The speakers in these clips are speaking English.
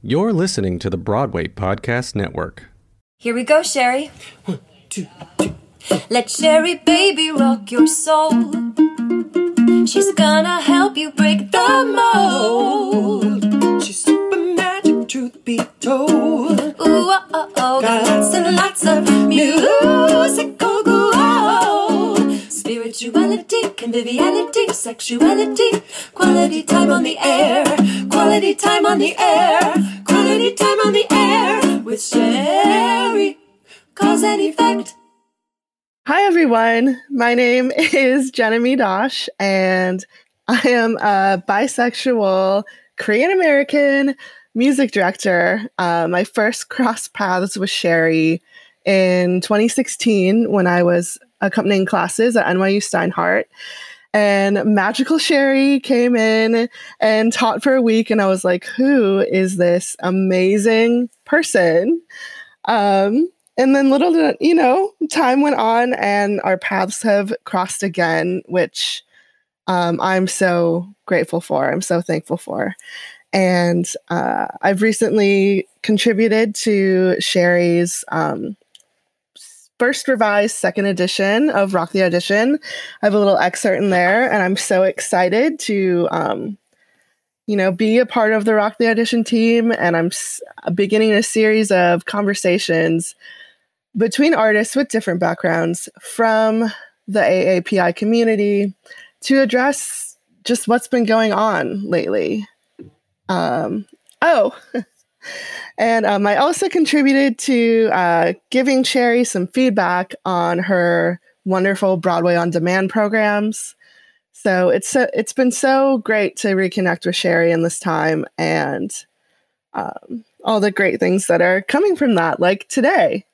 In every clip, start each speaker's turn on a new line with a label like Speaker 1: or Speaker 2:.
Speaker 1: You're listening to the Broadway Podcast Network.
Speaker 2: Here we go, Sheri. One, two, two. Let Sheri baby rock your soul. She's gonna help you break the mold.
Speaker 3: She's super magic, truth be told.
Speaker 2: Ooh, oh, oh, oh.
Speaker 3: Got lots and lots of musical gold.
Speaker 2: Spirituality, conviviality, sexuality, quality time on the air, quality time on the air, quality time on the air with Sheri. Cause and effect.
Speaker 4: Hi, everyone. My name is Jenna Mee Dosch, and I am a bisexual Korean American music director. Uh, my first cross paths with Sheri in 2016 when I was accompanying classes at NYU Steinhardt. And Magical Sheri came in and taught for a week, and I was like, who is this amazing person? Um, and then little you know, time went on and our paths have crossed again, which um, I'm so grateful for. I'm so thankful for. And uh, I've recently contributed to Sheri's um, first revised second edition of Rock the Audition. I have a little excerpt in there, and I'm so excited to, um, you know, be a part of the Rock the Audition team. And I'm s- beginning a series of conversations between artists with different backgrounds from the AAPI community to address just what's been going on lately. Um, oh, and um, I also contributed to uh, giving Sheri some feedback on her wonderful Broadway on Demand programs. So it's so, it's been so great to reconnect with Sheri in this time and um, all the great things that are coming from that, like today.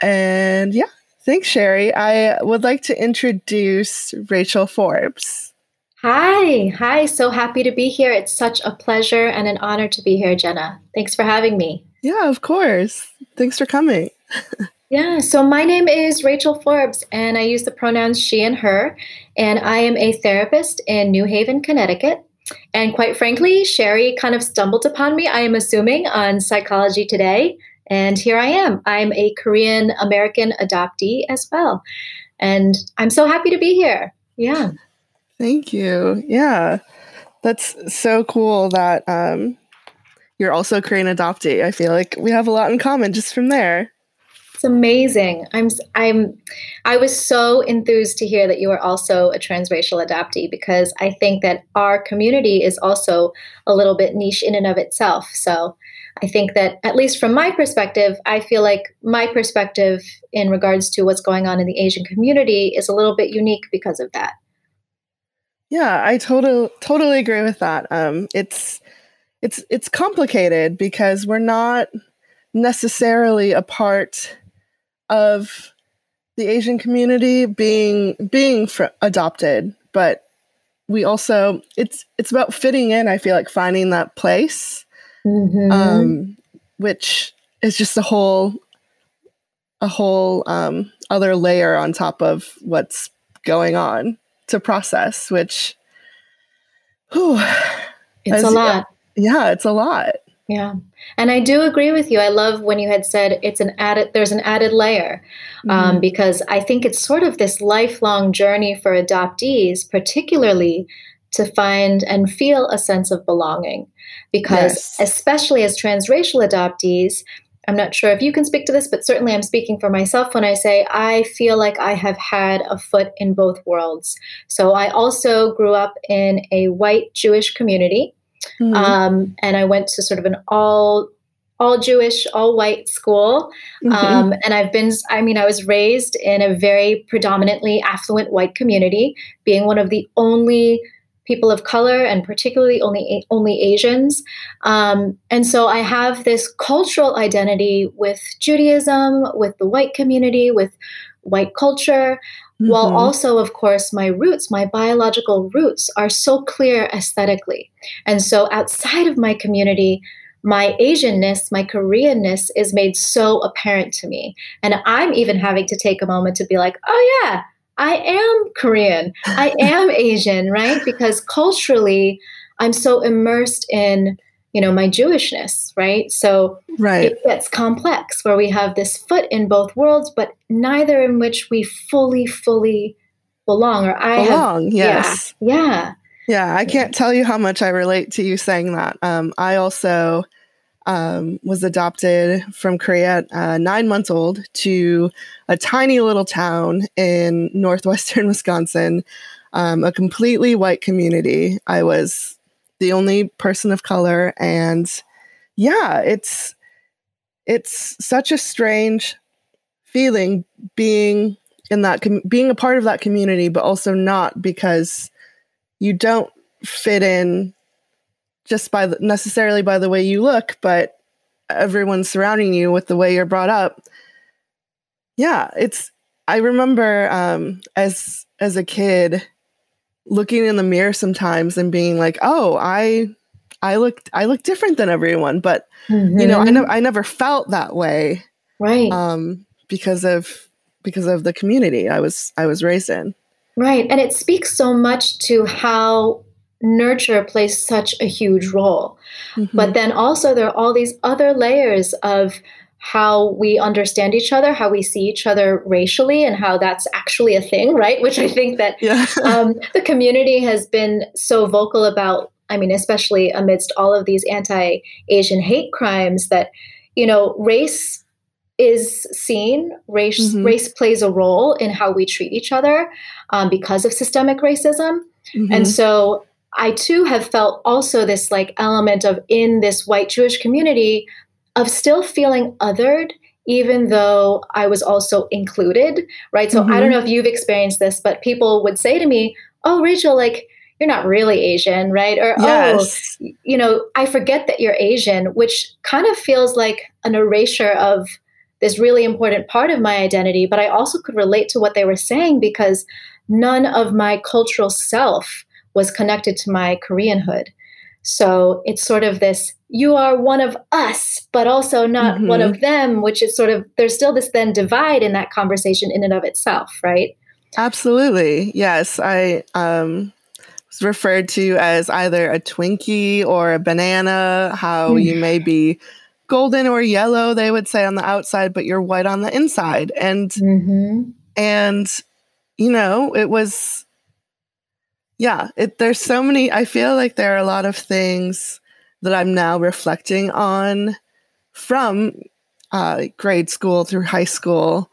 Speaker 4: And yeah, thanks, Sheri. I would like to introduce Rachel Forbes.
Speaker 5: Hi, hi. So happy to be here. It's such a pleasure and an honor to be here, Jenna. Thanks for having me.
Speaker 4: Yeah, of course. Thanks for coming.
Speaker 5: Yeah, so my name is Rachel Forbes, and I use the pronouns she and her, and I am a therapist in New Haven, Connecticut. And quite frankly, Sheri kind of stumbled upon me, I am assuming, on Psychology Today. And here I am. I'm a Korean American adoptee as well. And I'm so happy to be here. Yeah.
Speaker 4: Thank you. Yeah. That's so cool that um, you're also a Korean adoptee. I feel like we have a lot in common just from there.
Speaker 5: It's amazing. I'm I'm I was so enthused to hear that you are also a transracial adoptee because I think that our community is also a little bit niche in and of itself. So I think that at least from my perspective, I feel like my perspective in regards to what's going on in the Asian community is a little bit unique because of that.
Speaker 4: Yeah, I totally totally agree with that. Um, it's it's it's complicated because we're not necessarily a part of the Asian community being being fr- adopted, but we also it's it's about fitting in. I feel like finding that place,
Speaker 5: Mm-hmm.
Speaker 4: um, which is just a whole a whole um, other layer on top of what's going on to process. Which, whew,
Speaker 5: it's
Speaker 4: as-
Speaker 5: a lot.
Speaker 4: yeah, it's a lot.
Speaker 5: Yeah. And I do agree with you. I love when you had said it's an added, there's an added layer um, because I think it's sort of this lifelong journey for adoptees, particularly to find and feel a sense of belonging. Because,
Speaker 4: Yes.
Speaker 5: especially as transracial adoptees, I'm not sure if you can speak to this, but certainly I'm speaking for myself when I say I feel like I have had a foot in both worlds. So I also grew up in a white Jewish community
Speaker 4: Mhm.
Speaker 5: um, and I went to sort of an all all Jewish, all white school.
Speaker 4: Mhm.
Speaker 5: Um, and I've been, I mean, I was raised in a very predominantly affluent white community, being one of the only people of color and particularly only only Asians. Um, and so I have this cultural identity with Judaism, with the white community, with white culture, while
Speaker 4: Mhm.
Speaker 5: also, of course, my roots, my biological roots, are so clear aesthetically. And so outside of my community, my Asianness, my Koreanness is made so apparent to me. And I'm even having to take a moment to be like, oh, yeah, I am Korean. I am Asian, right? Because culturally, I'm so immersed in you know, my Jewishness, right? So
Speaker 4: right.
Speaker 5: it gets complex where we have this foot in both worlds, but neither in which we fully, fully belong. Or I
Speaker 4: belong,
Speaker 5: have,
Speaker 4: yes.
Speaker 5: Yeah. Yeah.
Speaker 4: Yeah, I can't tell you how much I relate to you saying that. Um, I also um, was adopted from Korea at uh, nine months old to a tiny little town in northwestern Wisconsin, um, a completely white community. I was the only person of color, and yeah, it's it's such a strange feeling being in that com- being a part of that community, but also not because you don't fit in just by the, necessarily by the way you look, but everyone surrounding you with the way you're brought up. Yeah, it's. I remember um, as as a kid looking in the mirror sometimes and being like, "Oh, I I look I look different than everyone," but mm-hmm. you know, I never I never felt that way,
Speaker 5: right?
Speaker 4: Um, because of because of the community I was I was raised in.
Speaker 5: Right, and it speaks so much to how nurture plays such a huge role. Mm-hmm. But then also, there are all these other layers of how we understand each other, how we see each other racially, and how that's actually a thing, right? Which I think that yeah. um, the community has been so vocal about. I mean, especially amidst all of these anti Asian hate crimes, that, you know, race is seen race mm-hmm. race plays a role in how we treat each other um, because of systemic racism mm-hmm. and so I too have felt also this like element of in this white Jewish community of still feeling othered, even though I was also included, right? So mm-hmm. I don't mm-hmm. know if you've experienced this, but people would say to me, Oh, Rachel, like, you're not really Asian, right? Or, oh, yes. oh, you know, I forget that you're Asian, which kind of feels like an erasure of this really important part of my identity. But I also could relate to what they were saying because none of my cultural self was connected to my Koreanhood. So it's sort of this you are one of us, but also not mm-hmm. one of them, which is sort of there's still this then divide in that conversation in and of itself, right?
Speaker 4: Absolutely. Yes. I um was referred to as either a Twinkie or a banana, how mm. you may be golden or yellow, they would say on the outside, but you're white on the inside. And mm-hmm. and you know, it was yeah, it, there's so many. I feel like there are a lot of things that I'm now reflecting on from uh, grade school through high school,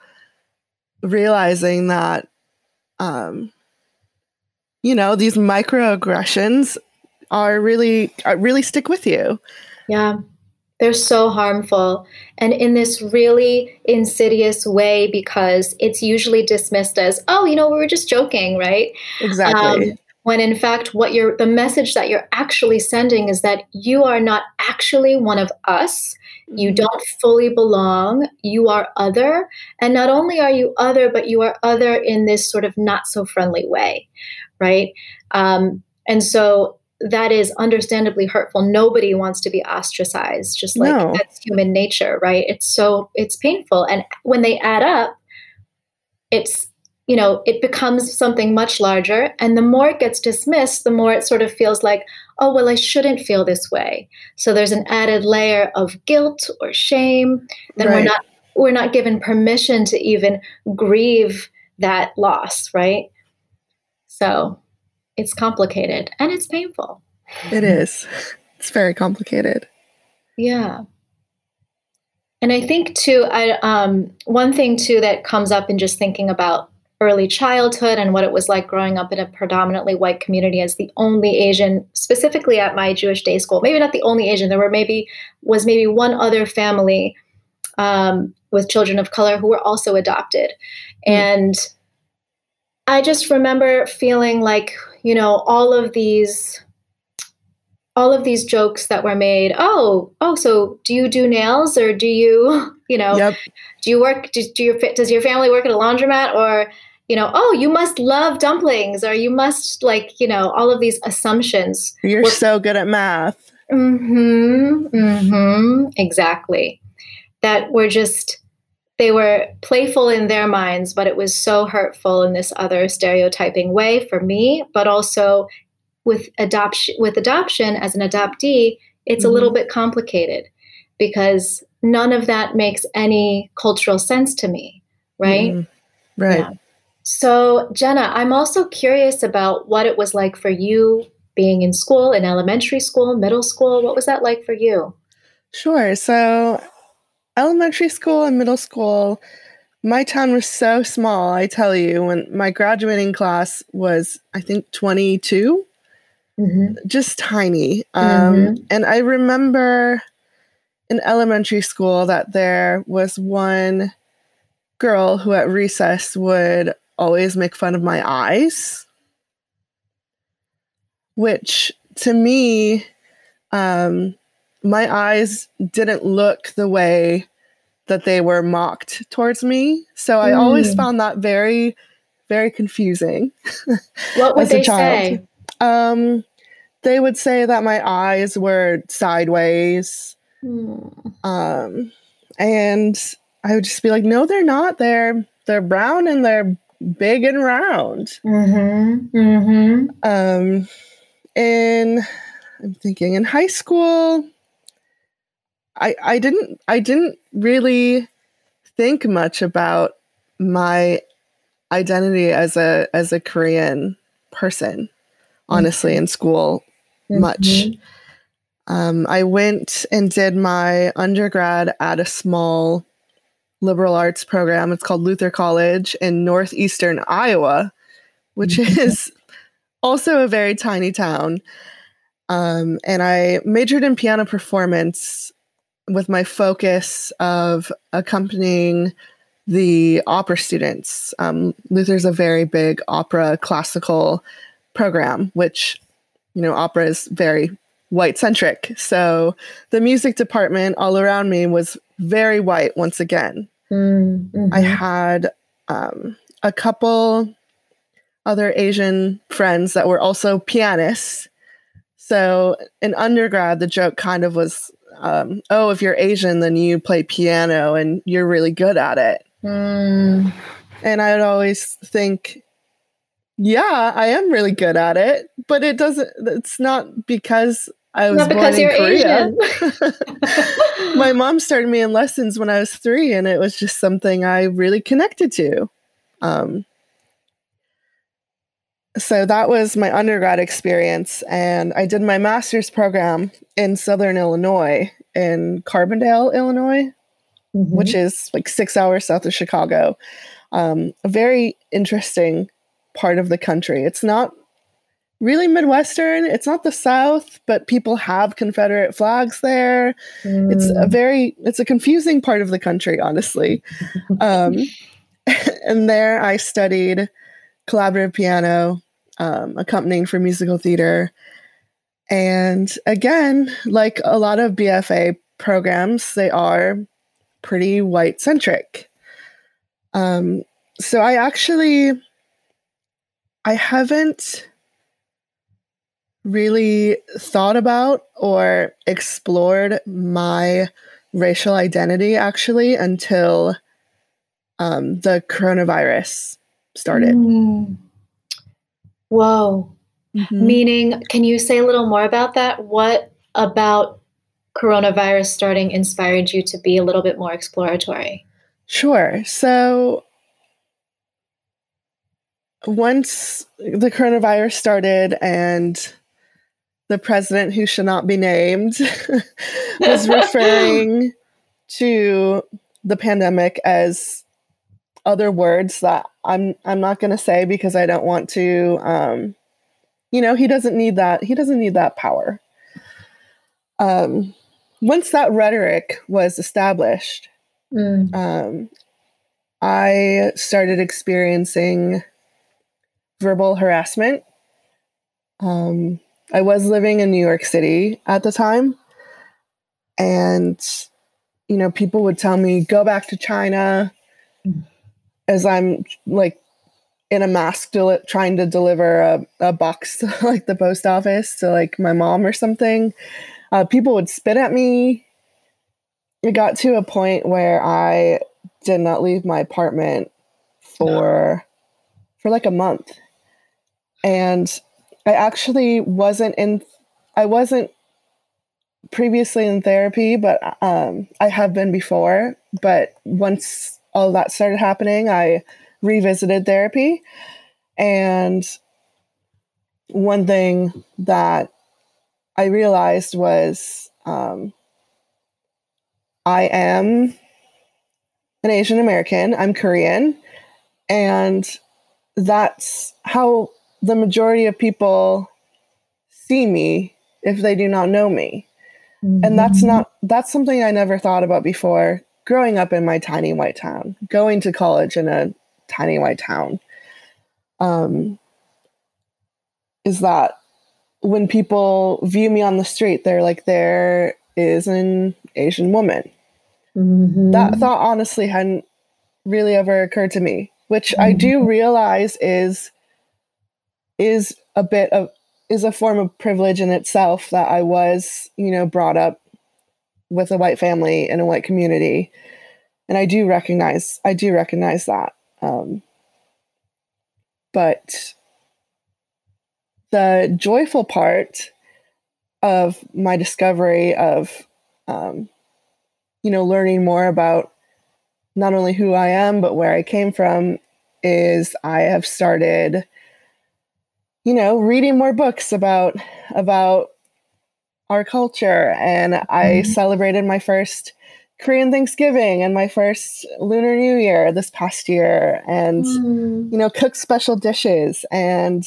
Speaker 4: realizing that, um, you know, these microaggressions are really are really stick with you.
Speaker 5: Yeah. They're so harmful and in this really insidious way because it's usually dismissed as, oh, you know, we were just joking, right?
Speaker 4: Exactly. Um,
Speaker 5: when in fact what you're the message that you're actually sending is that you are not actually one of us. You mm-hmm. don't fully belong. You are other. And not only are you other but you are other in this sort of not so friendly way right? Um, and so that is understandably hurtful. Nobody wants to be ostracized just like no. that's human nature right? It's so it's painful. And when they add up it's you know, it becomes something much larger. And the more it gets dismissed, the more it sort of feels like, oh, well, I shouldn't feel this way. So there's an added layer of guilt or shame. Then right. we're not we're not given permission to even grieve that loss, right? So it's complicated and it's painful.
Speaker 4: It is. It's very complicated.
Speaker 5: Yeah. And I think too, I um, one thing too that comes up in just thinking about early childhood and what it was like growing up in a predominantly white community as the only Asian, specifically at my Jewish day school. Maybe not the only Asian. There were maybe was maybe one other family um, with children of color who were also adopted, mm. and I just remember feeling like you know all of these all of these jokes that were made oh oh so do you do nails or do you you know yep. do you work do, do your does your family work at a laundromat or you know, oh, you must love dumplings or you must like, you know, all of these assumptions.
Speaker 4: You're were, so good at math.
Speaker 5: Mm-hmm. Mm-hmm. Exactly. That were just they were playful in their minds, but it was so hurtful in this other stereotyping way for me, but also with adoption with adoption as an adoptee, it's mm-hmm. a little bit complicated because none of that makes any cultural sense to me, right?
Speaker 4: Mm-hmm. Right. Yeah.
Speaker 5: So, Jenna, I'm also curious about what it was like for you being in school, in elementary school, middle school. What was that like for you?
Speaker 4: Sure. So, elementary school and middle school, my town was so small. I tell you, when my graduating class was, I think, 22, mm-hmm. just tiny. Um, mm-hmm. And I remember in elementary school that there was one girl who at recess would always make fun of my eyes, which to me, um, my eyes didn't look the way that they were mocked towards me. So I mm. always found that very, very confusing.
Speaker 5: What would they say?
Speaker 4: Um, they would say that my eyes were sideways. Mm. Um, and I would just be like, no, they're not. They're they're brown and they're big and round. Mm-hmm. Mm-hmm. Um, in I'm thinking in high school, I I didn't I didn't really think much about my identity as a as a Korean person, honestly, mm-hmm. in school mm-hmm. much. Um, I went and did my undergrad at a small liberal arts program. It's called Luther College in northeastern Iowa, which mm-hmm. is also a very tiny town. Um, and I majored in piano performance with my focus of accompanying the opera students. Um, Luther's a very big opera classical program, which, you know, opera is very white centric. So the music department all around me was very white once again. Mm-hmm. I had um, a couple other Asian friends that were also pianists. So in undergrad, the joke kind of was, um, oh, if you're Asian, then you play piano and you're really good at it. Mm. And I would always think, yeah, I am really good at it, but it doesn't, it's not because I was Not born in Korea. My mom started me in lessons when I was three, and it was just something I really connected to. Um, so that was my undergrad experience, and I did my master's program in Southern Illinois, in Carbondale, Illinois, mm-hmm. which is like six hours south of Chicago. Um, a very interesting part of the country. It's not really Midwestern. It's not the South, but people have Confederate flags there. Mm. It's a mm. very it's a confusing part of the country, honestly. um, and there I studied collaborative piano, um, accompanying for musical theater. And again, like a lot of BFA programs, they are pretty white centric. Um, so I actually I haven't really thought about or explored my racial identity actually until um, the coronavirus started. Mm.
Speaker 5: Whoa. Mm-hmm. Meaning, can you say a little more about that? What about coronavirus starting inspired you to be a little bit more exploratory?
Speaker 4: Sure. So, once the coronavirus started and the president who should not be named was referring to the pandemic as other words that I'm I'm not going to say because I don't want to um you know he doesn't need that he doesn't need that power um once that rhetoric was established mm. um I started experiencing verbal harassment um I was living in New York City at the time. And, you know, people would tell me, go back to China as I'm like in a mask del- trying to deliver a, a box to like the post office to like my mom or something. Uh, people would spit at me. It got to a point where I did not leave my apartment for no. for like a month. And I actually wasn't in, I wasn't previously in therapy, but um, I have been before. But once all that started happening, I revisited therapy. And one thing that I realized was um, I am an Asian American, I'm Korean, and that's how the majority of people see me if they do not know me. Mm-hmm. And that's not that's something I never thought about before growing up in my tiny white town, going to college in a tiny white town. Um is that when people view me on the street, they're like, there is an Asian woman. Mm-hmm. That thought honestly hadn't really ever occurred to me, which mm-hmm. I do mm-hmm. realize is is a bit of is a form of privilege in itself that I was, you know, brought up with a white family in a white community. And I do recognize I do recognize that. Um, but the joyful part of my discovery of um, you know learning more about not only who i am but where i came from is i have started you know reading more books about about our culture. And i mm-hmm. celebrated my first korean thanksgiving and my first lunar new year this past year. And mm. you know cook special dishes. And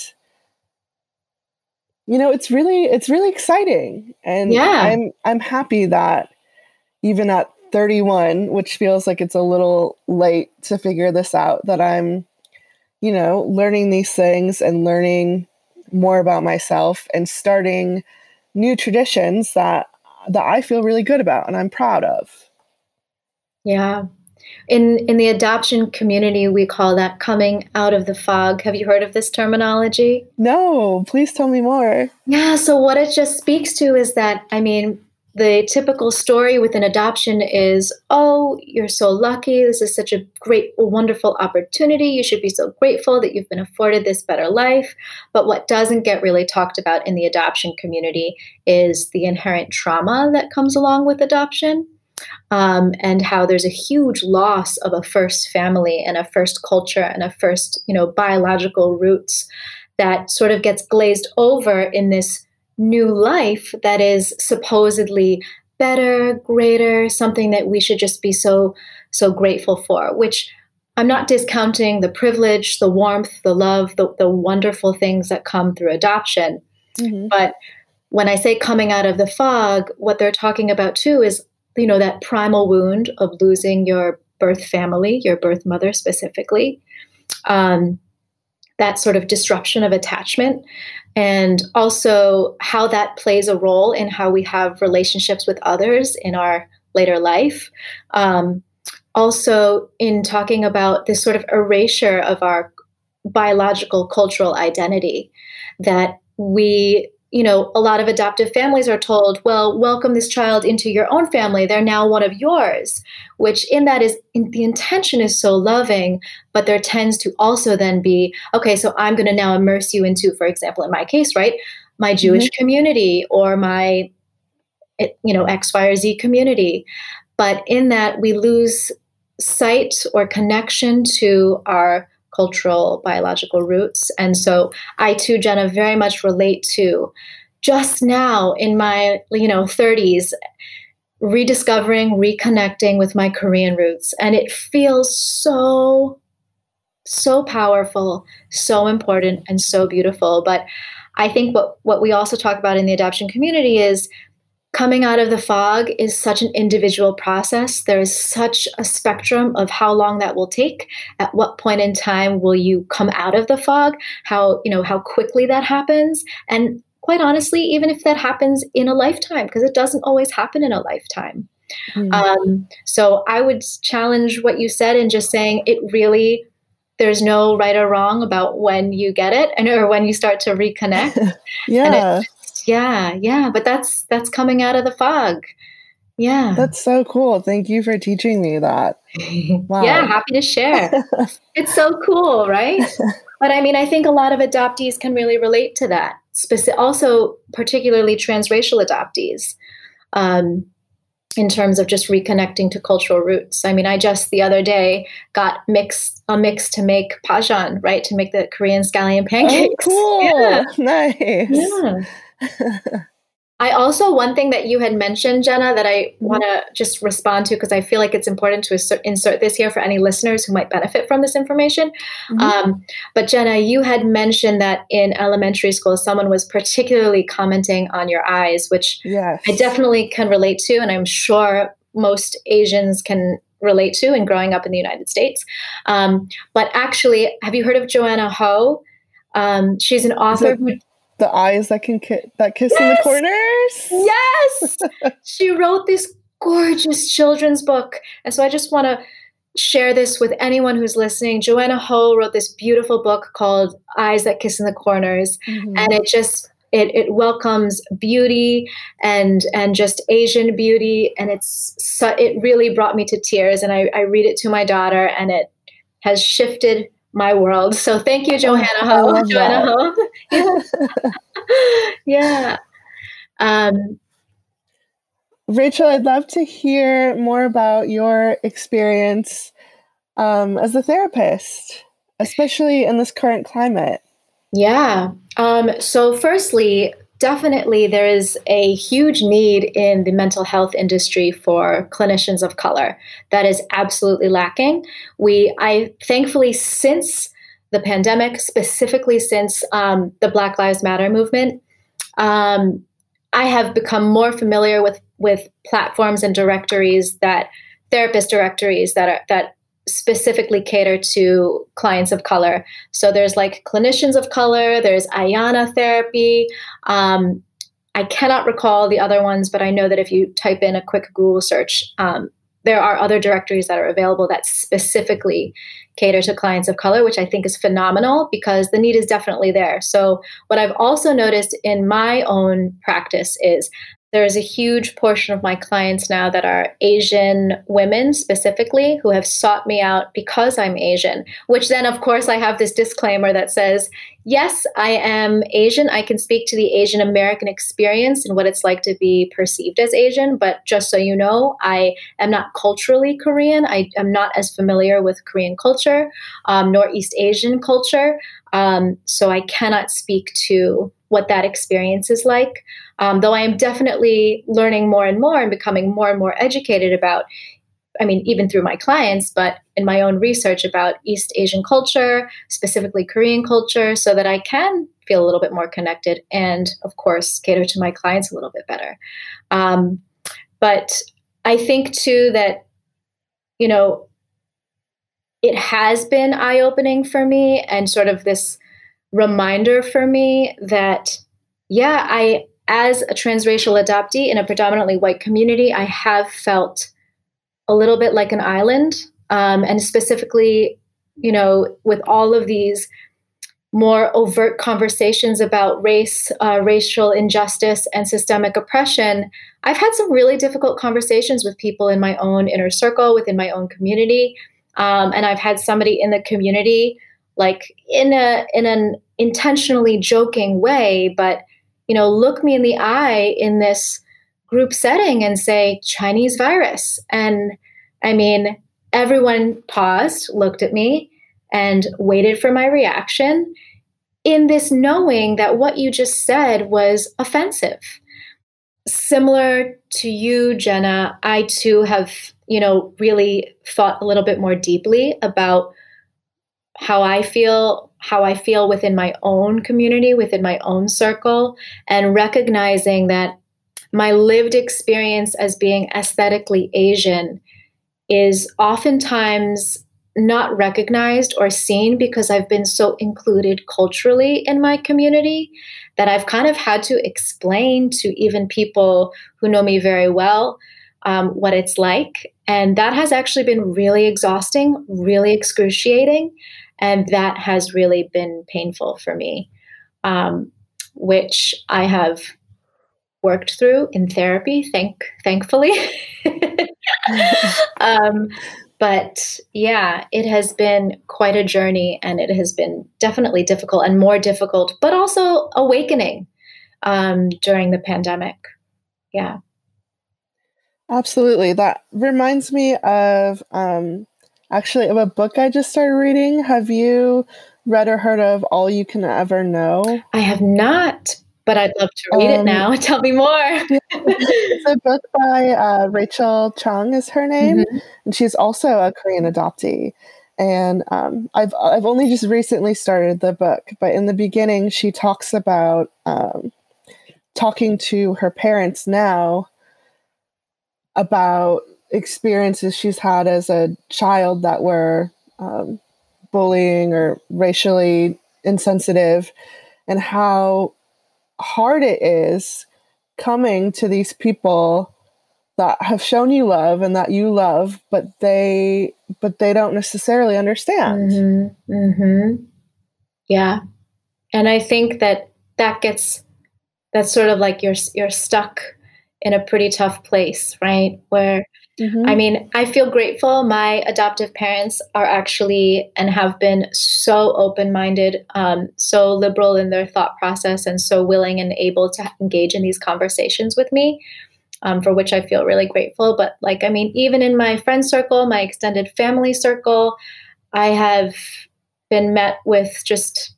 Speaker 4: you know it's really it's really exciting. And yeah. I'm i'm happy that even at 31 which feels like it's a little late to figure this out that i'm you know learning these things and learning more about myself and starting new traditions that that i feel really good about and i'm proud of
Speaker 5: yeah in in the adoption community, we call that coming out of the fog. Have you heard of this terminology?
Speaker 4: No, please tell me more.
Speaker 5: Yeah, so what it just speaks to is that I mean, the typical story within adoption is, "Oh, you're so lucky. This is such a great wonderful opportunity. You should be so grateful that you've been afforded this better life." But what doesn't get really talked about in the adoption community is the inherent trauma that comes along with adoption um, and how there's a huge loss of a first family and a first culture and a first, you know, biological roots that sort of gets glazed over in this new life that is supposedly better, greater, something that we should just be so so grateful for, which I'm not discounting the privilege, the warmth, the love, the, the wonderful things that come through adoption. Mm-hmm. But when I say coming out of the fog, what they're talking about too is you know that primal wound of losing your birth family your birth mother specifically um, that sort of disruption of attachment and also how that plays a role in how we have relationships with others in our later life. Um, also in talking about this sort of erasure of our biological cultural identity that we you know, a lot of adoptive families are told, well, welcome this child into your own family. They're now one of yours, which in that is in, the intention is so loving, but there tends to also then be, okay, so I'm going to now immerse you into, for example, in my case, right, my Jewish mm-hmm. community or my, eh, you know, X, Y, or Z community. But in that, we lose sight or connection to our cultural biological roots. And so I too, Jenna, very much relate to just now in my, you know, 30s, rediscovering, reconnecting with my Korean roots. And it feels so, so powerful, so important, and so beautiful. But I think what, what we also talk about in the adoption community is coming out of the fog is such an individual process. There is such a spectrum of how long that will take. At what point in time will you come out of the fog? How, you know, how quickly that happens. And quite honestly, even if that happens in a lifetime, because it doesn't always happen in a lifetime. Mm-hmm. Um, so I would challenge what you said in just saying it really there's no right or wrong about when you get it and or when you start to reconnect.
Speaker 4: yeah
Speaker 5: yeah yeah but that's that's coming out of the fog yeah
Speaker 4: that's so cool thank you for teaching me that
Speaker 5: wow. yeah happy to share it's so cool right but i mean i think a lot of adoptees can really relate to that Speci- also particularly transracial adoptees Um, in terms of just reconnecting to cultural roots. I mean, I just the other day got mix a mix to make pajeon, right? To make the Korean scallion pancakes.
Speaker 4: Oh, cool. Yeah. Nice.
Speaker 5: Yeah. I also, one thing that you had mentioned, Jenna, that I want to just respond to because I feel like it's important to insert, insert, this here for any listeners who might benefit from this information. Mm-hmm. Um, but Jenna, you had mentioned that in elementary school, someone was particularly commenting on your eyes, which yes. I definitely can relate to. And I'm sure most Asians can relate to in growing up in the United States. Um, but actually, have you heard of Joanna Ho? Um, she's an author who
Speaker 4: the eyes that can ki- that kiss yes! in the corners.
Speaker 5: Yes, she wrote this gorgeous children's book, and so I just want to share this with anyone who's listening. Joanna Ho wrote this beautiful book called Eyes That Kiss in the Corners, mm-hmm. and it just it, it welcomes beauty and and just Asian beauty, and it's so, it really brought me to tears. And I, I read it to my daughter, and it has shifted my world. So thank you, Johanna Ho. Joanna Ho. yeah. yeah. Um,
Speaker 4: Rachel, I'd love to hear more about your experience um, as a therapist, especially in this current climate.
Speaker 5: Yeah. Um, so, firstly, definitely there is a huge need in the mental health industry for clinicians of color that is absolutely lacking we i thankfully since the pandemic specifically since um, the black lives matter movement um, i have become more familiar with with platforms and directories that therapist directories that are that specifically cater to clients of color. So there's like clinicians of color, there's Ayana therapy. Um, I cannot recall the other ones, but I know that if you type in a quick Google search, um, there are other directories that are available that specifically cater to clients of color, which I think is phenomenal because the need is definitely there. So, what I've also noticed in my own practice is there is a huge portion of my clients now that are Asian women specifically who have sought me out because I'm Asian, which then, of course, I have this disclaimer that says, yes, I am Asian. I can speak to the Asian American experience and what it's like to be perceived as Asian. But just so you know, I am not culturally Korean. I am not as familiar with Korean culture um, nor East Asian culture. Um, so I cannot speak to what that experience is like. Um, though I am definitely learning more and more and becoming more and more educated about, I mean, even through my clients, but in my own research about East Asian culture, specifically Korean culture, so that I can feel a little bit more connected and, of course, cater to my clients a little bit better. Um, but I think too that, you know, it has been eye opening for me and sort of this reminder for me that, yeah, I, as a transracial adoptee in a predominantly white community, I have felt a little bit like an island. Um, and specifically, you know, with all of these more overt conversations about race, uh, racial injustice, and systemic oppression, I've had some really difficult conversations with people in my own inner circle, within my own community. Um, and I've had somebody in the community like in a in an intentionally joking way but you know look me in the eye in this group setting and say chinese virus. And i mean everyone paused looked at me and waited for my reaction in this knowing that what you just said was offensive. Similar to you jenna i too have you know really thought a little bit more deeply about how I feel how I feel within my own community, within my own circle, and recognizing that my lived experience as being aesthetically Asian is oftentimes not recognized or seen because I've been so included culturally in my community that I've kind of had to explain to even people who know me very well um, what it's like. And that has actually been really exhausting, really excruciating. And that has really been painful for me, um, which I have worked through in therapy, thank thankfully. um, but yeah, it has been quite a journey and it has been definitely difficult and more difficult, but also awakening um, during the pandemic. Yeah.
Speaker 4: Absolutely. That reminds me of um, actually of a book I just started reading. Have you read or heard of All You Can Ever Know?
Speaker 5: I have not, but I'd love to read um, it now. Tell me more.
Speaker 4: it's a book by uh, Rachel Chung is her name, mm-hmm. and she's also a Korean adoptee. And um, I've I've only just recently started the book, but in the beginning, she talks about um, talking to her parents now about experiences she's had as a child that were um, bullying or racially insensitive, and how hard it is coming to these people that have shown you love and that you love, but they but they don't necessarily understand.
Speaker 5: Mm-hmm. Mm-hmm. Yeah, and I think that that gets that's sort of like you're you're stuck in a pretty tough place, right? Where mm-hmm. I mean, I feel grateful. My adoptive parents are actually and have been so open minded, um, so liberal in their thought process, and so willing and able to engage in these conversations with me. Um, for which I feel really grateful. But, like, I mean, even in my friend circle, my extended family circle, I have been met with just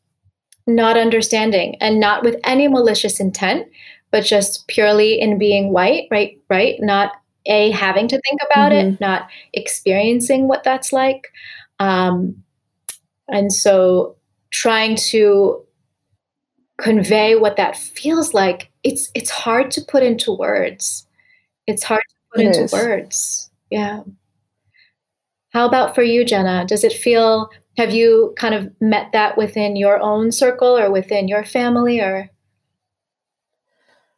Speaker 5: not understanding and not with any malicious intent, but just purely in being white, right? Right? Not a having to think about mm-hmm. it, not experiencing what that's like. Um, and so trying to convey what that feels like, it's it's hard to put into words. It's hard to put it into is. words. Yeah. How about for you, Jenna? Does it feel have you kind of met that within your own circle or within your family or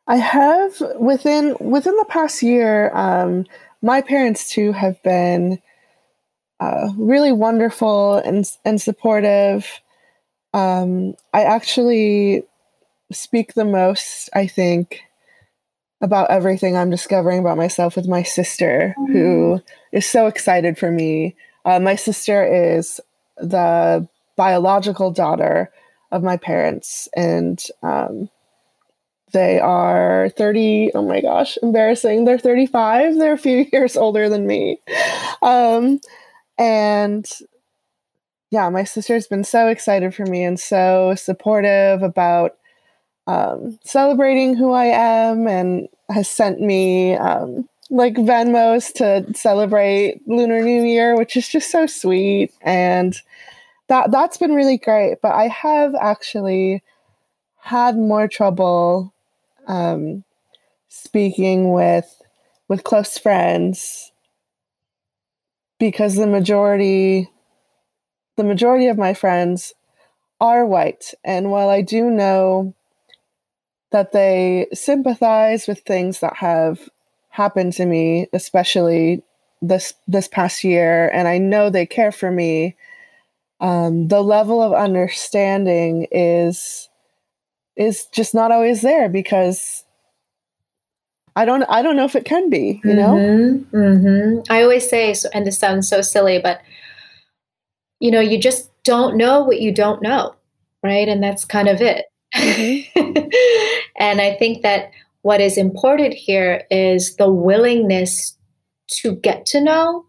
Speaker 4: I have within within the past year, um, my parents too have been uh, really wonderful and and supportive. Um, I actually speak the most, I think, about everything I'm discovering about myself with my sister, mm-hmm. who is so excited for me. Uh, my sister is the biological daughter of my parents, and um, they are 30. Oh my gosh, embarrassing. They're 35. They're a few years older than me. Um, and yeah, my sister's been so excited for me and so supportive about um, celebrating who I am and has sent me um, like Venmos to celebrate Lunar New Year, which is just so sweet. And that that's been really great. But I have actually had more trouble um, speaking with with close friends because the majority the majority of my friends are white. And while i do know that they sympathize with things that have happened to me especially this this past year and i know they care for me um, the level of understanding is is just not always there because I don't I don't know if it can be, you know?
Speaker 5: Mm-hmm, mm-hmm. I always say and this sounds so silly, but you know, you just don't know what you don't know, right? And that's kind of it. Mm-hmm. and I think that what is important here is the willingness to get to know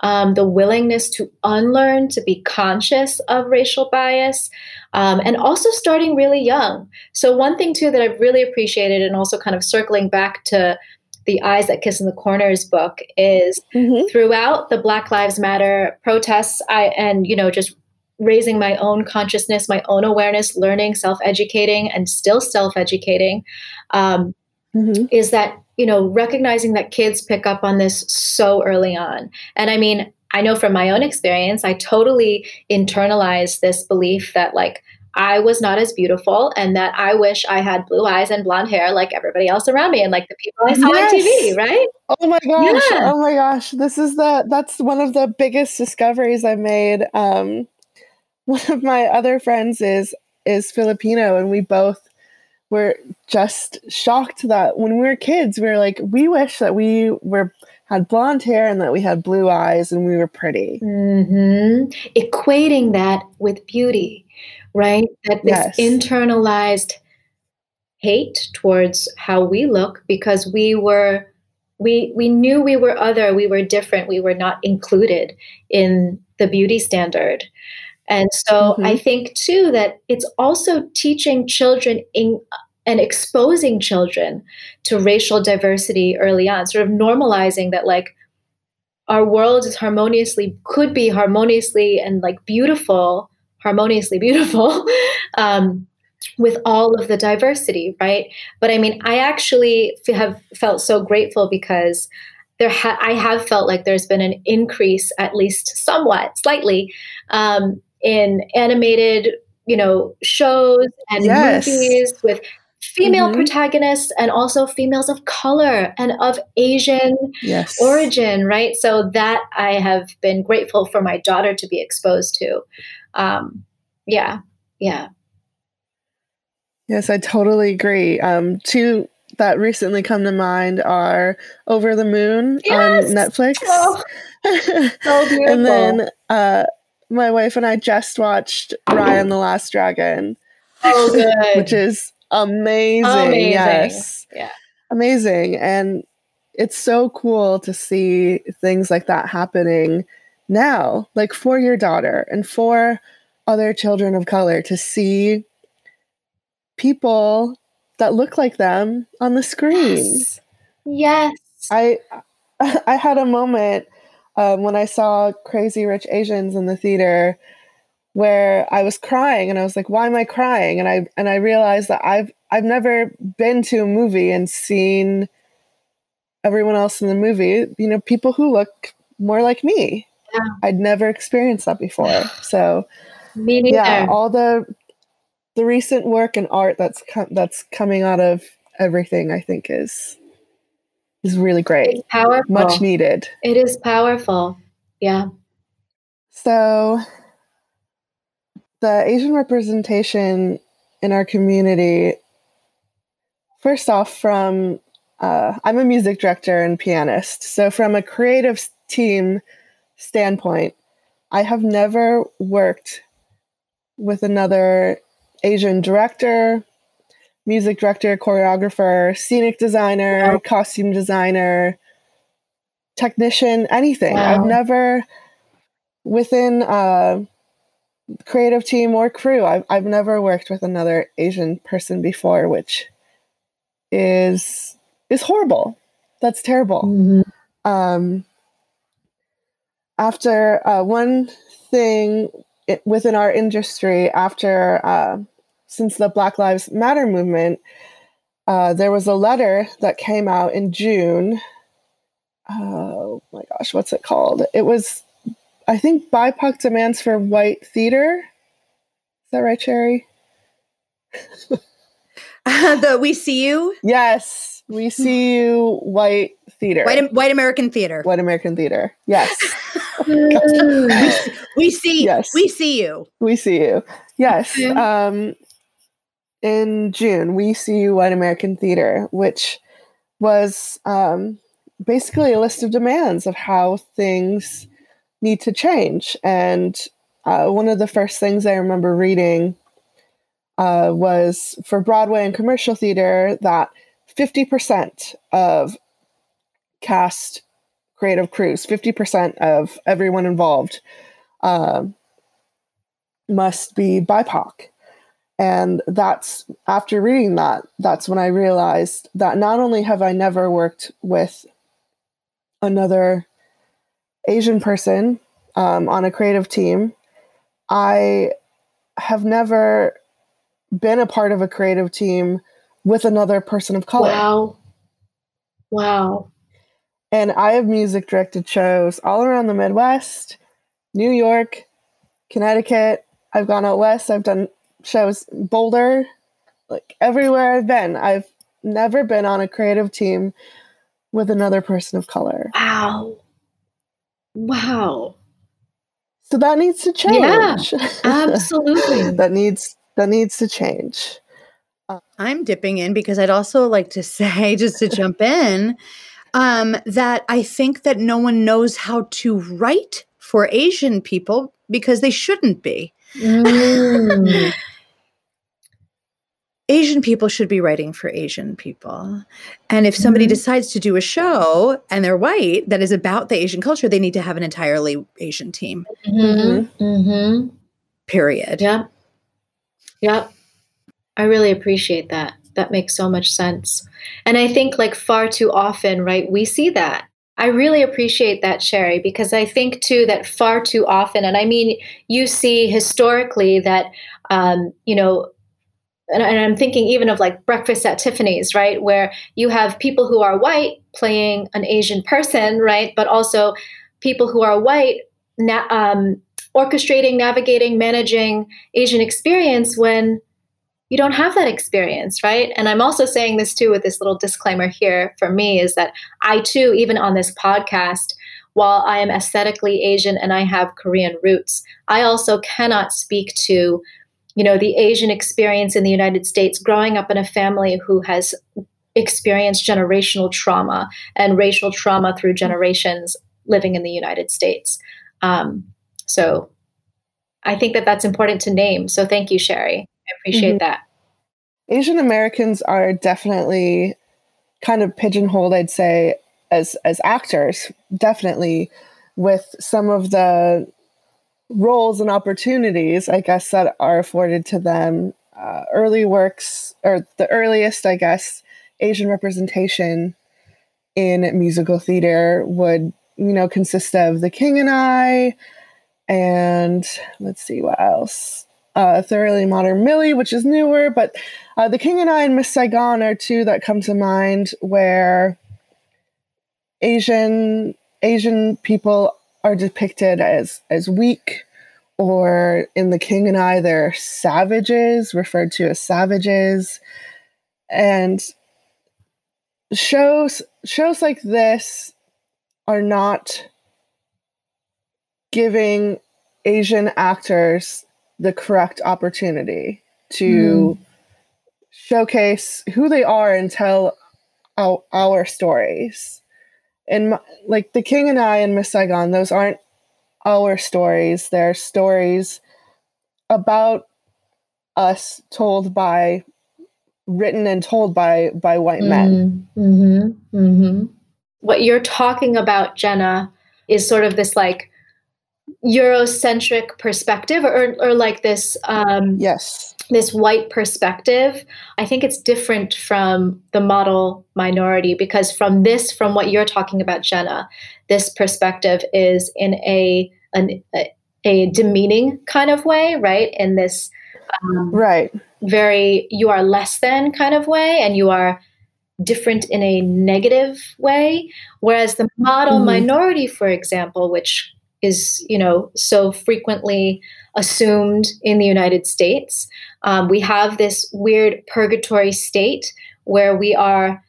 Speaker 5: um, the willingness to unlearn, to be conscious of racial bias, um, and also starting really young. So, one thing too that I've really appreciated, and also kind of circling back to the Eyes That Kiss in the Corners book, is mm-hmm. throughout the Black Lives Matter protests, I and you know just raising my own consciousness, my own awareness, learning, self educating, and still self educating, um, mm-hmm. is that you know, recognizing that kids pick up on this so early on. And I mean, I know from my own experience, I totally internalized this belief that like I was not as beautiful and that I wish I had blue eyes and blonde hair like everybody else around me and like the people I saw yes. on TV, right?
Speaker 4: Oh my gosh. Yeah. Oh my gosh. This is the that's one of the biggest discoveries I made. Um one of my other friends is is Filipino and we both were just shocked that when we were kids, we were like, we wish that we were had blonde hair and that we had blue eyes and we were pretty.
Speaker 5: Mm-hmm. Equating that with beauty, right? That this yes. internalized hate towards how we look because we were we we knew we were other, we were different, we were not included in the beauty standard. And so mm-hmm. I think too that it's also teaching children in, and exposing children to racial diversity early on, sort of normalizing that like our world is harmoniously could be harmoniously and like beautiful, harmoniously beautiful. um, with all of the diversity, right? But I mean, I actually have felt so grateful because there ha- I have felt like there's been an increase, at least somewhat, slightly, um, in animated, you know, shows and yes. movies with female mm-hmm. protagonists and also females of color and of Asian yes. origin, right? So that I have been grateful for my daughter to be exposed to. Um, yeah, yeah.
Speaker 4: Yes, I totally agree. Um, two that recently come to mind are Over the Moon yes! on Netflix. Oh, so beautiful. and then uh, my wife and I just watched Raya and the Last Dragon.
Speaker 5: Oh, good.
Speaker 4: which is amazing. amazing. Yes. Yeah. Amazing. And it's so cool to see things like that happening now, like for your daughter and for other children of color to see people that look like them on the screen.
Speaker 5: Yes. yes.
Speaker 4: I I had a moment um, when I saw Crazy Rich Asians in the theater where I was crying and I was like, why am I crying? And I and I realized that I've I've never been to a movie and seen everyone else in the movie, you know, people who look more like me. Yeah. I'd never experienced that before. So
Speaker 5: me neither. Yeah,
Speaker 4: all the the recent work and art that's com- that's coming out of everything I think is is really great.
Speaker 5: It's powerful.
Speaker 4: Much needed.
Speaker 5: It is powerful. Yeah.
Speaker 4: So the Asian representation in our community first off from uh, I'm a music director and pianist. So from a creative team standpoint, I have never worked with another Asian director, music director, choreographer, scenic designer, wow. costume designer, technician, anything. Wow. I've never within a creative team or crew, I've I've never worked with another Asian person before, which is is horrible. That's terrible. Mm-hmm. Um, after uh, one thing it, within our industry, after uh, since the Black Lives Matter movement, uh, there was a letter that came out in June. Oh my gosh, what's it called? It was, I think, BIPOC demands for white theater. Is that right, Sheri?
Speaker 6: the We See You?
Speaker 4: Yes. We See You White Theater.
Speaker 6: White, white American Theater.
Speaker 4: White American Theater. Yes.
Speaker 6: we, we, see yes. We see you.
Speaker 4: We see you. Yes. Um, in June, We See You White American Theater, which was um, basically a list of demands of how things need to change. And uh, one of the first things I remember reading uh, was for Broadway and commercial theater that 50% of cast creative crews, 50% of everyone involved uh, must be BIPOC. And that's after reading that, that's when I realized that not only have I never worked with another Asian person um, on a creative team, I have never been a part of a creative team with another person of color.
Speaker 5: Wow. Wow.
Speaker 4: And I have music directed shows all around the Midwest, New York, Connecticut. I've gone out west. I've done shows Boulder, like everywhere I've been. I've never been on a creative team with another person of color.
Speaker 5: Wow. Wow.
Speaker 4: So that needs to change.
Speaker 5: Yeah, absolutely.
Speaker 4: that needs that needs to change.
Speaker 6: Uh, I'm dipping in because I'd also like to say, just to jump in, um, that I think that no one knows how to write for Asian people because they shouldn't be. Mm. Asian people should be writing for Asian people. And if somebody mm-hmm. decides to do a show and they're white that is about the Asian culture, they need to have an entirely Asian team.
Speaker 5: Mm-hmm. Mm-hmm.
Speaker 6: Period.
Speaker 5: Yeah. Yeah. I really appreciate that. That makes so much sense. And I think, like, far too often, right, we see that. I really appreciate that, Sheri, because I think too that far too often, and I mean, you see historically that, um, you know, and, and I'm thinking even of like Breakfast at Tiffany's, right? Where you have people who are white playing an Asian person, right? But also people who are white na- um, orchestrating, navigating, managing Asian experience when you don't have that experience, right? And I'm also saying this too with this little disclaimer here for me is that I too, even on this podcast, while I am aesthetically Asian and I have Korean roots, I also cannot speak to you know the asian experience in the united states growing up in a family who has experienced generational trauma and racial trauma through generations living in the united states. Um, so i think that that's important to name. So thank you Sheri. I appreciate mm-hmm. that.
Speaker 4: Asian americans are definitely kind of pigeonholed i'd say as as actors definitely with some of the roles and opportunities, I guess, that are afforded to them. Uh, early works, or the earliest, I guess, Asian representation in musical theater would, you know, consist of The King and I, and let's see what else. Uh, Thoroughly Modern Millie, which is newer, but uh, The King and I and Miss Saigon are two that come to mind where Asian Asian people are depicted as as weak or in the king and i they're savages referred to as savages and shows shows like this are not giving asian actors the correct opportunity to mm. showcase who they are and tell our, our stories and my, like the king and i and miss saigon those aren't our stories they're stories about us told by written and told by by white men
Speaker 5: mm-hmm. Mm-hmm. what you're talking about jenna is sort of this like eurocentric perspective or, or like this um
Speaker 4: yes
Speaker 5: this white perspective i think it's different from the model minority because from this from what you're talking about jenna this perspective is in a an, a, a demeaning kind of way right in this
Speaker 4: um, right
Speaker 5: very you are less than kind of way and you are different in a negative way whereas the model mm-hmm. minority for example which is you know so frequently assumed in the United States. Um, we have this weird purgatory state where we are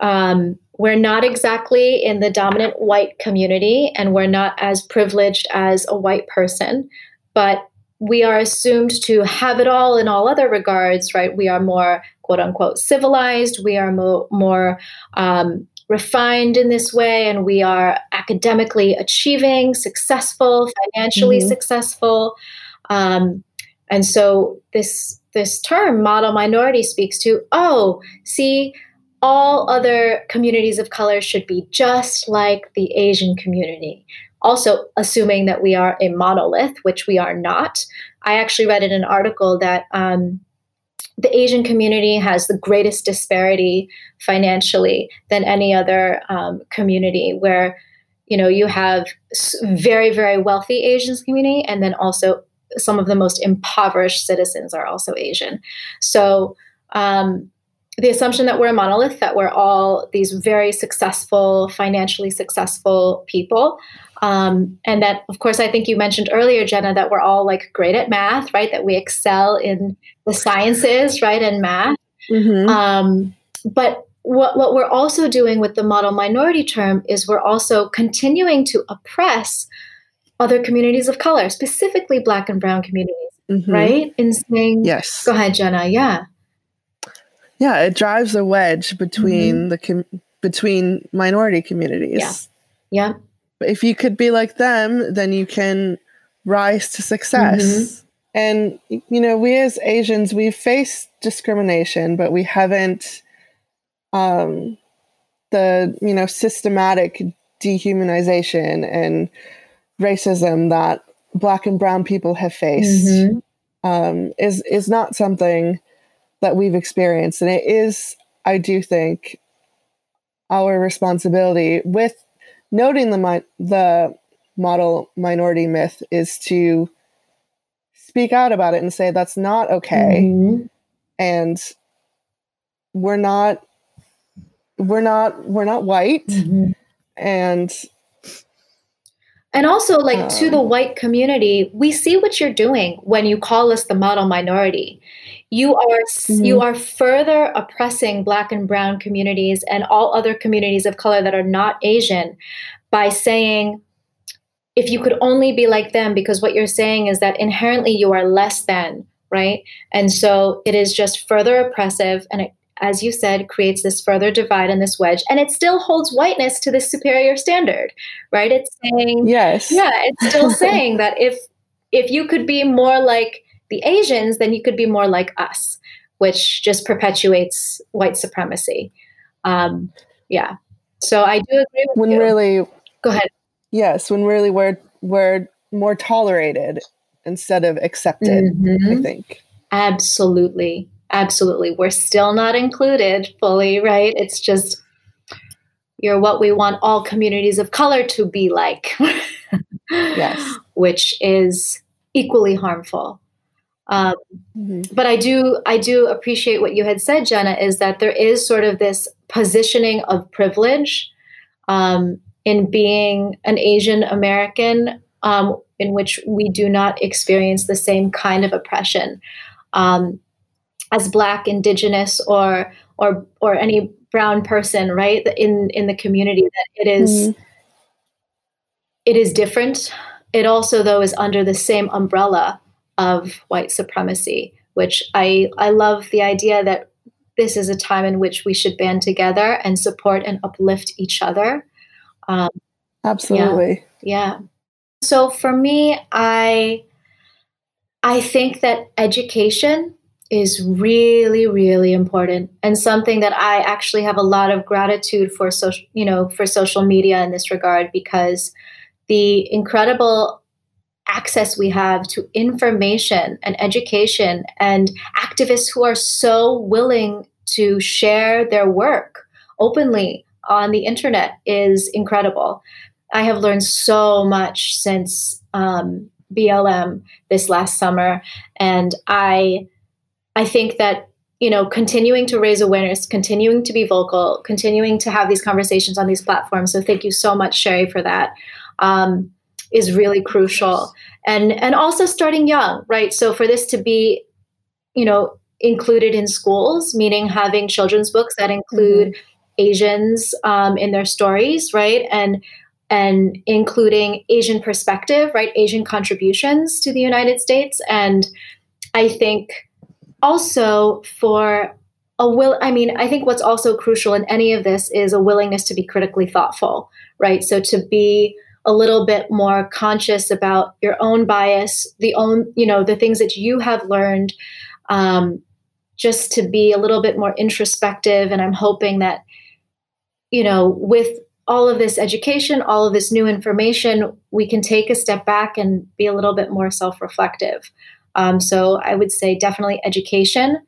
Speaker 5: um, we're not exactly in the dominant white community and we're not as privileged as a white person, but we are assumed to have it all in all other regards, right? We are more quote unquote civilized. We are mo- more um, refined in this way and we are academically achieving, successful, financially mm-hmm. successful. Um, and so this this term model minority speaks to oh see all other communities of color should be just like the asian community. Also assuming that we are a monolith which we are not i actually read in an article that um, the Asian community has the greatest disparity financially than any other um, community, where you know you have very very wealthy Asian community, and then also some of the most impoverished citizens are also Asian. So um, the assumption that we're a monolith, that we're all these very successful, financially successful people, um, and that, of course, I think you mentioned earlier, Jenna, that we're all like great at math, right? That we excel in the sciences, right, and math. Mm-hmm. Um, but what, what we're also doing with the model minority term is we're also continuing to oppress other communities of color, specifically Black and Brown communities, mm-hmm. right? In saying,
Speaker 4: yes,
Speaker 5: go ahead, Jenna. Yeah,
Speaker 4: yeah, it drives a wedge between mm-hmm. the com- between minority communities.
Speaker 5: Yeah, yeah
Speaker 4: if you could be like them, then you can rise to success. Mm-hmm. And, you know, we as Asians, we've faced discrimination, but we haven't um, the you know systematic dehumanization and racism that black and brown people have faced mm-hmm. um, is is not something that we've experienced, and it is, I do think, our responsibility with noting the mi- the model minority myth is to speak out about it and say that's not okay, mm-hmm. and we're not we're not we're not white mm-hmm. and
Speaker 5: and also like to the um, white community we see what you're doing when you call us the model minority. You are mm-hmm. you are further oppressing black and brown communities and all other communities of color that are not asian by saying if you could only be like them because what you're saying is that inherently you are less than right? And so it is just further oppressive and it as you said, creates this further divide and this wedge, and it still holds whiteness to this superior standard, right? It's saying,
Speaker 4: yes,
Speaker 5: yeah, it's still saying that if if you could be more like the Asians, then you could be more like us, which just perpetuates white supremacy. Um, yeah, so I do agree.
Speaker 4: when
Speaker 5: you.
Speaker 4: really,
Speaker 5: go ahead.
Speaker 4: Yes, when really we're we're more tolerated instead of accepted. Mm-hmm. I think
Speaker 5: absolutely absolutely. We're still not included fully right? It's just you're what we want all communities of color to be like.
Speaker 4: Yes.
Speaker 5: Which is equally harmful. Um, mm-hmm. but i do i do appreciate what you had said jenna is that there is sort of this positioning of privilege um, in being an asian american um, in which we do not experience the same kind of oppression. Um, as black indigenous or or or any brown person right in in the community that it is, mm-hmm. it is different it also though is under the same umbrella of white supremacy which i i love the idea that this is a time in which we should band together and support and uplift each other um,
Speaker 4: absolutely
Speaker 5: yeah. yeah so for me i i think that education is really really important and something that i actually have a lot of gratitude for social you know for social media in this regard because the incredible access we have to information and education and activists who are so willing to share their work openly on the internet is incredible. I have learned so much since um, blm this last summer and i I think that you know continuing to raise awareness continuing to be vocal continuing to have these conversations on these platforms. So thank you so much Sheri for that um, is really crucial. And and also starting young right? So for this to be you know included in schools meaning having children's books that include mm-hmm. asians um, in their stories right? And and including asian perspective right? Asian contributions to the united states. And i think also for a will i mean i think what's also crucial in any of this is a willingness to be critically thoughtful right? So to be a little bit more conscious about your own bias the own you know the things that you have learned um, just to be a little bit more introspective. And i'm hoping that you know with all of this education all of this new information we can take a step back and be a little bit more self-reflective um, so I would say definitely education,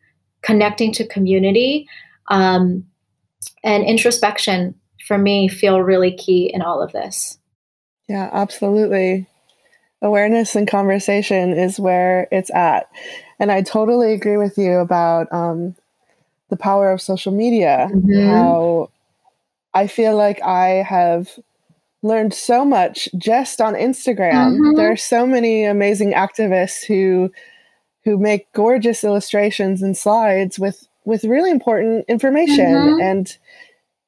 Speaker 5: connecting to community, um, and introspection for me feel really key in all of this.
Speaker 4: Yeah, absolutely. Awareness and conversation is where it's at. And I totally agree with you about um, the power of social media. Mm-hmm. How I feel like I have learned so much just on Instagram. Mm-hmm. There are so many amazing activists who who make gorgeous illustrations and slides with with really important information mm-hmm. and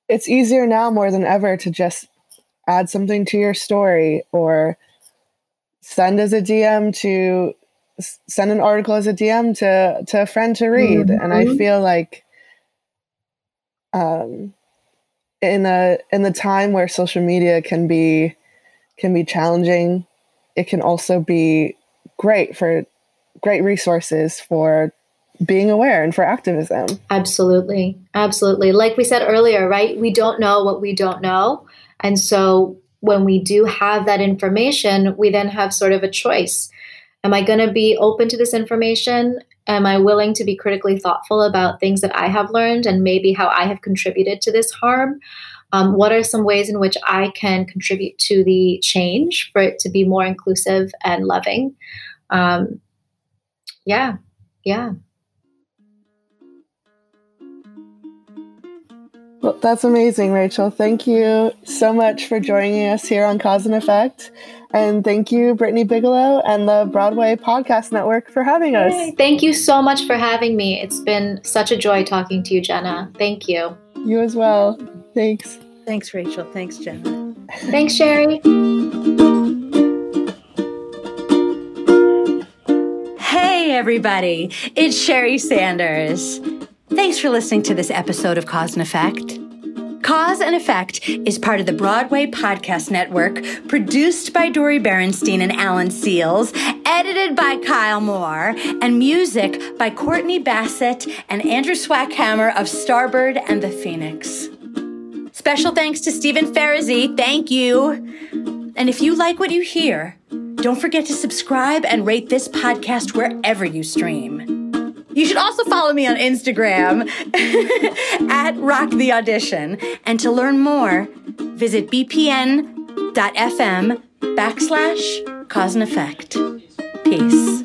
Speaker 4: it's easier now more than ever to just add something to your story or send as a DM to send an article as a DM to to a friend to read mm-hmm. and I mm-hmm. feel like um in a in the time where social media can be can be challenging, it can also be great for great resources for being aware and for activism.
Speaker 5: Absolutely. Absolutely. Like we said earlier, right? We don't know what we don't know. And so when we do have that information, we then have sort of a choice. Am I going to be open to this information? Am I willing to be critically thoughtful about things that I have learned and maybe how I have contributed to this harm? Um, what are some ways in which I can contribute to the change for it to be more inclusive and loving? Um, yeah, yeah.
Speaker 4: Well, that's amazing, Rachel. Thank you so much for joining us here on Cause and Effect. And thank you, Brittany Bigelow and the Broadway Podcast Network for having us.
Speaker 5: Thank you so much for having me. It's been such a joy talking to you, Jenna. Thank you.
Speaker 4: You as well. Thanks.
Speaker 6: Thanks, Rachel. Thanks, Jenna.
Speaker 5: Thanks, Sheri.
Speaker 3: Hey, everybody. It's Sheri Sanders. Thanks for listening to this episode of Cause and Effect. Cause and Effect is part of the Broadway Podcast Network, produced by Dori Berinstein and Alan Seals, edited by Kyle Moore, and music by Courtney Bassett and Andrew Swackhammer of Starbird and the Phoenix. Special thanks to Stephen Ferrazzi. Thank you. And if you like what you hear, don't forget to subscribe and rate this podcast wherever you stream. You should also follow me on Instagram at Rock the Audition. And to learn more, visit bpn.fm backslash cause and effect. Peace.